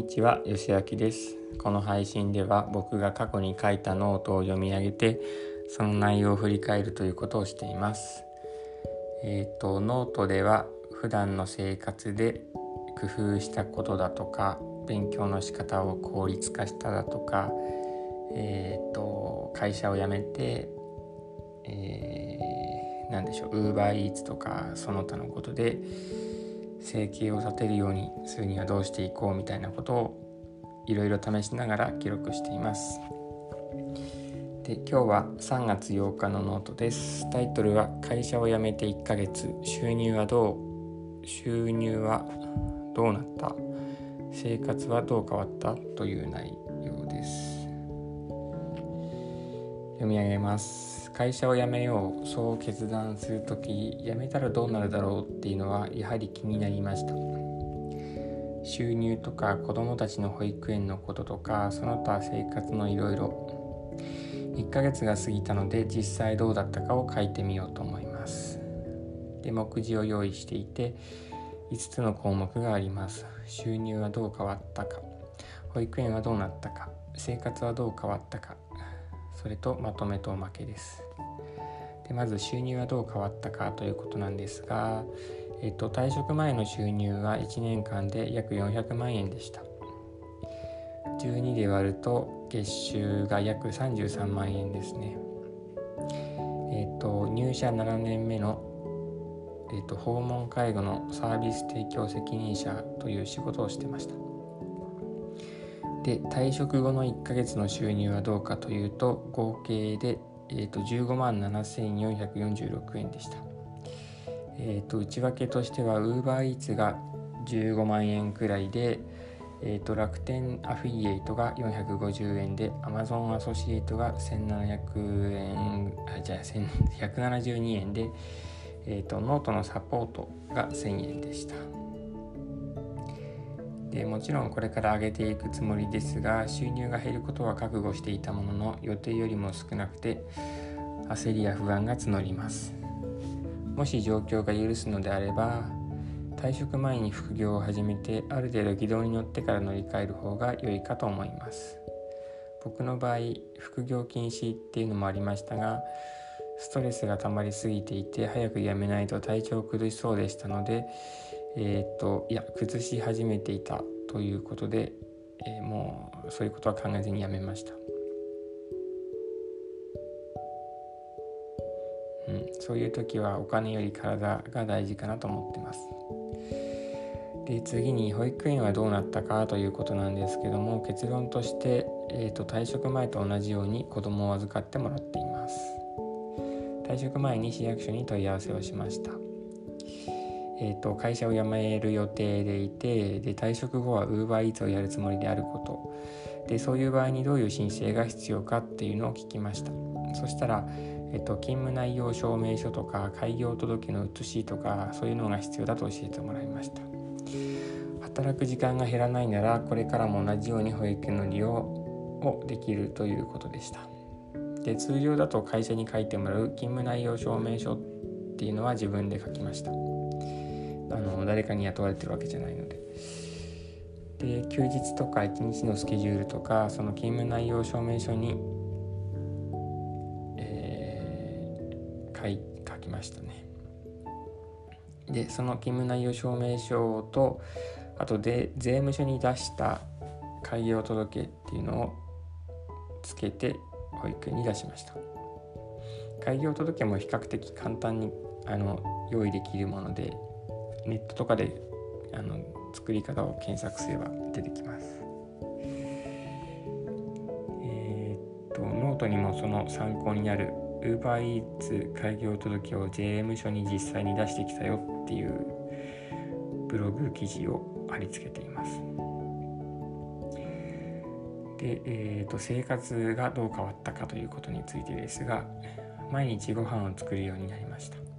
にちは、よしあきです。この配信では僕が過去に書いたノートを読み上げて、その内容を振り返るということをしています。えっ、と、ノートでは普段の生活で工夫したことだとか、勉強の仕方を効率化しただとか、えっ、と、会社を辞めて、えー、なんでしょう、ウーバーイーツとかその他のことで、生計を立てるようにするにはどうしていこうみたいなことをいろいろ試しながら記録しています。で今日は3月8日のノートです。タイトルは会社を辞めて1ヶ月収入はどう収入はどうなった？生活はどう変わった？という内容です。読み上げます。会社を辞めようそう決断する時辞めたらどうなるだろうっていうのはやはり気になりました。収入とか子どもたちの保育園のこととかその他生活のいろいろ。1ヶ月が過ぎたので実際どうだったかを書いてみようと思います。で目次を用意していて5つの項目があります。収入はどう変わったか保育園はどうなったか生活はどう変わったか。それとまとめとおまけです。でまず収入はどう変わったかということなんですが、えっと、退職前の収入は1年間で約400万円でした。12で割ると月収が約33万円ですね。えっと入社7年目のえっと、訪問介護のサービス提供責任者という仕事をしてました。で退職後の1ヶ月の収入はどうかというと合計で、えーと、15万7446円でした、えーと、内訳としては UberEats が15万円くらいで、えーと、楽天アフィリエイトが450円で Amazon アソシエイトが1700円あじゃあ172円で、えー、とノートのサポートが1000円でした。でもちろんこれから上げていくつもりですが収入が減ることは覚悟していたものの予定よりも少なくて焦りや不安が募ります。もし状況が許すのであれば退職前に副業を始めてある程度軌道に乗ってから乗り換える方が良いかと思います。僕の場合副業禁止っていうのもありましたがストレスが溜まりすぎていて早くやめないと体調を崩しそうでしたのでえっ、といや崩し始めていたということで、えー、もうそういうことは考えずにやめました、うん、そういう時はお金より体が大事かなと思ってます。で次に保育園はどうなったかということなんですけども結論として、えーと、退職前と同じように子供を預かってもらっています。退職前に市役所に問い合わせをしました。えーと、会社を辞める予定でいてで退職後は UberEats をやるつもりであること。でそういう場合にどういう申請が必要かっていうのを聞きました。そしたら、えーと、勤務内容証明書とか開業届の写しとかそういうのが必要だと教えてもらいました。働く時間が減らないならこれからも同じように保育園の利用をできるということでした。で通常だと会社に書いてもらう勤務内容証明書っていうのは自分で書きました。あの誰かに雇われてるわけじゃないので。で休日とか一日のスケジュールとかその勤務内容証明書に、えー、書い書きましたね。でその勤務内容証明書とあとで税務署に出した開業届っていうのをつけて保育園に出しました開業届も比較的簡単にあの用意できるものでネットとかであの作り方を検索すれば出てきます。えー、っとノートにもその参考になる UberEats 開業届を JM 署に実際に出してきたよっていうブログ記事を貼り付けています。で、えーと、生活がどう変わったかということについてですが毎日ご飯を作るようになりました。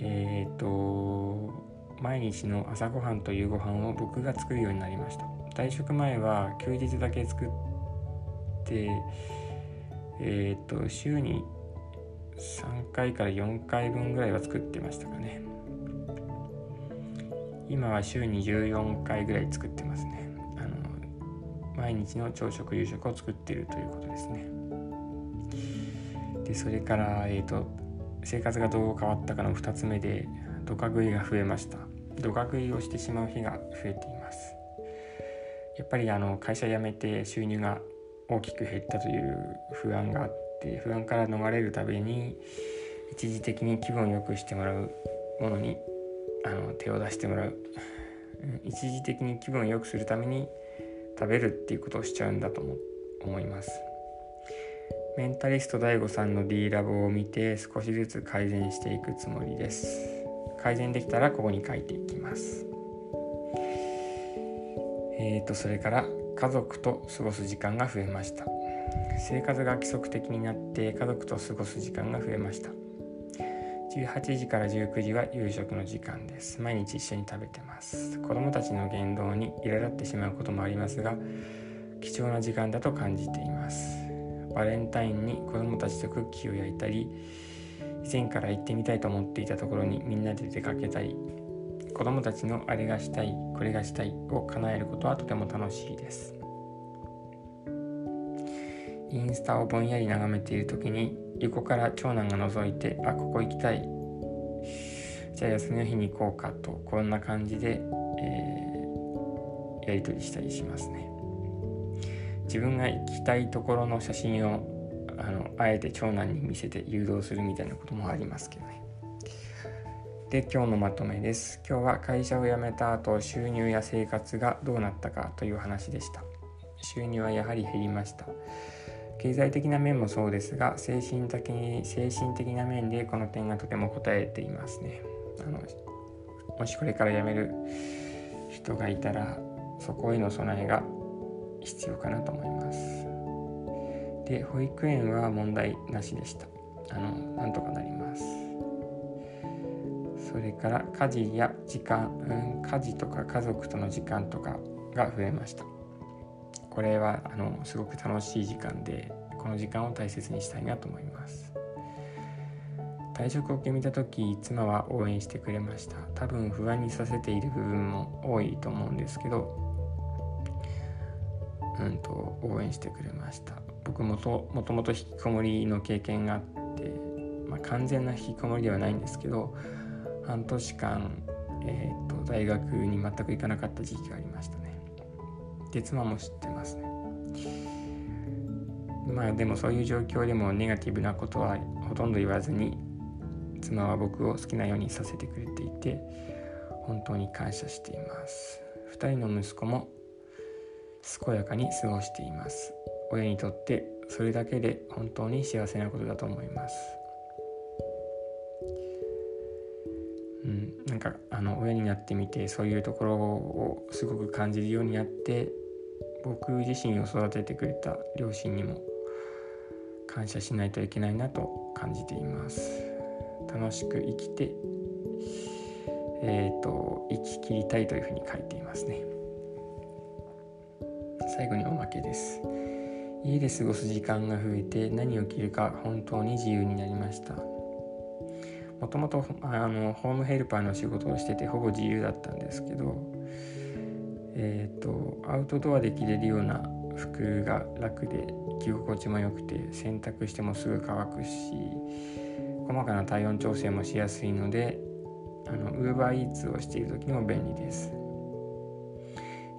えっ、ー、と毎日の朝ごはんと夕ご飯を僕が作るようになりました。退職前は休日だけ作ってえっ、ー、と週に3回から4回分ぐらいは作ってましたかね。今は週に14回ぐらい作ってますね。あの毎日の朝食夕食を作っているということですね。でそれから、えーと、生活がどう変わったかの2つ目でドカ食いが増えました。ドカ食いをしてしまう日が増えています。やっぱりあの会社辞めて収入が大きく減ったという不安があって不安から逃れるために一時的に気分を良くしてもらうものにあの手を出してもらう。一時的に気分を良くするために食べるっていうことをしちゃうんだと思います。メンタリスト DAIGO さんの D ラボを見て少しずつ改善していくつもりです。改善できたらここに書いていきます。えーとそれから家族と過ごす時間が増えました。生活が規則的になって家族と過ごす時間が増えました。18時から19時は夕食の時間です。毎日一緒に食べてます。子供たちの言動に苛立ってしまうこともありますが貴重な時間だと感じています。バレンタインに子供たちとクッキーを焼いたり以前から行ってみたいと思っていたところにみんなで出かけたり子供たちのあれがしたいこれがしたいを叶えることはとても楽しいです。インスタをぼんやり眺めている時に横から長男が覗いてあここ行きたい。じゃあ休みの日に行こうかとこんな感じで、えー、やり取りしたりしますね。自分が行きたいところの写真をあのあえて長男に見せて誘導するみたいなこともありますけどね。で今日のまとめです。今日は会社を辞めた後収入や生活がどうなったかという話でした。収入はやはり減りました。経済的な面もそうですが精神的に精神的な面でこの点がとても答えていますね。あのもしこれから辞める人がいたらそこへの備えが必要かなと思います。で保育園は問題なしでした。あのなんとかなります。それから家事や時間、うん、家事とか家族との時間とかが増えました。これはあのすごく楽しい時間でこの時間を大切にしたいなと思います。退職を決めた時妻は応援してくれました。多分不安にさせている部分も多いと思うんですけどうんと応援してくれました。僕もともともと引きこもりの経験があって、まあ、完全な引きこもりではないんですけど半年間、えーと大学に全く行かなかった時期がありましたね。で妻も知ってますね。まあでもそういう状況でもネガティブなことはほとんど言わずに妻は僕を好きなようにさせてくれていて本当に感謝しています。2人の息子も健やかに過ごしています。親にとってそれだけで本当に幸せなことだと思います。うん、なんかあの親になってみてそういうところをすごく感じるようになって僕自身を育ててくれた両親にも感謝しないといけないなと感じています。楽しく生きてえっ、ー、と生き切りたいというふうに書いていますね。最後におまけです。家で過ごす時間が増えて何を着るか本当に自由になりました。もともとあのホームヘルパーの仕事をしててほぼ自由だったんですけどえっ、ー、とアウトドアで着れるような服が楽で着心地も良くて洗濯してもすぐ乾くし細かな体温調整もしやすいのであの UberEats をしている時も便利です。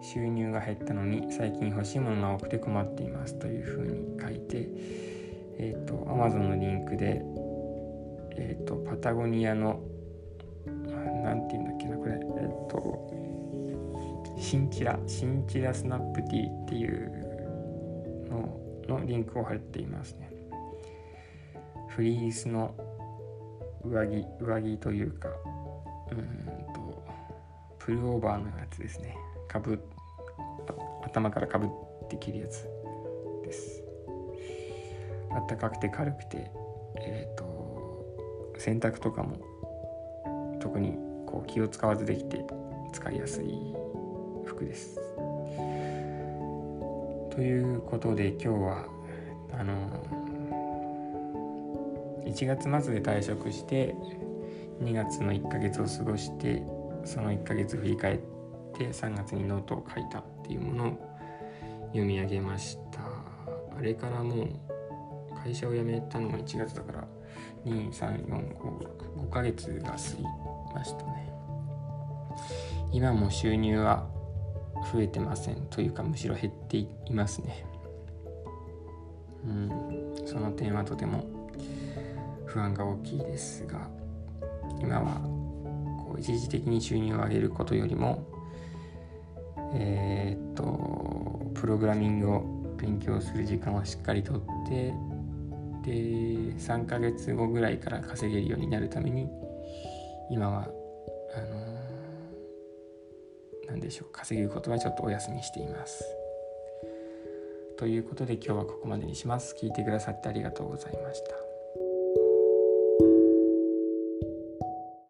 収入が減ったのに最近欲しいものが多くて困っていますというふうに書いてえっ、ー、と Amazon のリンクでえっ、ー、とパタゴニアの何て言うんだっけなこれえっ、ー、とシンチラシンチラスナップティーっていうののリンクを貼っていますね。フリースの上着上着というかうんとプルオーバーのやつですね。かぶ頭からかぶって着るやつですあったかくて軽くてえっ、ー、と洗濯とかも特にこう気を使わずできて使いやすい服です。ということで今日はあの1月末で退職して2月の1ヶ月を過ごしてその1ヶ月振り返ってて3月にノートを書いたっていうものを読み上げました。あれからもう会社を辞めたのが1月だから23455ヶ月が過ぎましたね。今も収入は増えてません。というかむしろ減っていますね。うん。その点はとても不安が大きいですが今はこう一時的に収入を上げることよりもえー、っとプログラミングを勉強する時間をしっかりとってで3ヶ月後ぐらいから稼げるようになるために今はあの何でしょう稼ぐことはちょっとお休みしています。ということで今日はここまでにします。聞いてくださってありがとうございました。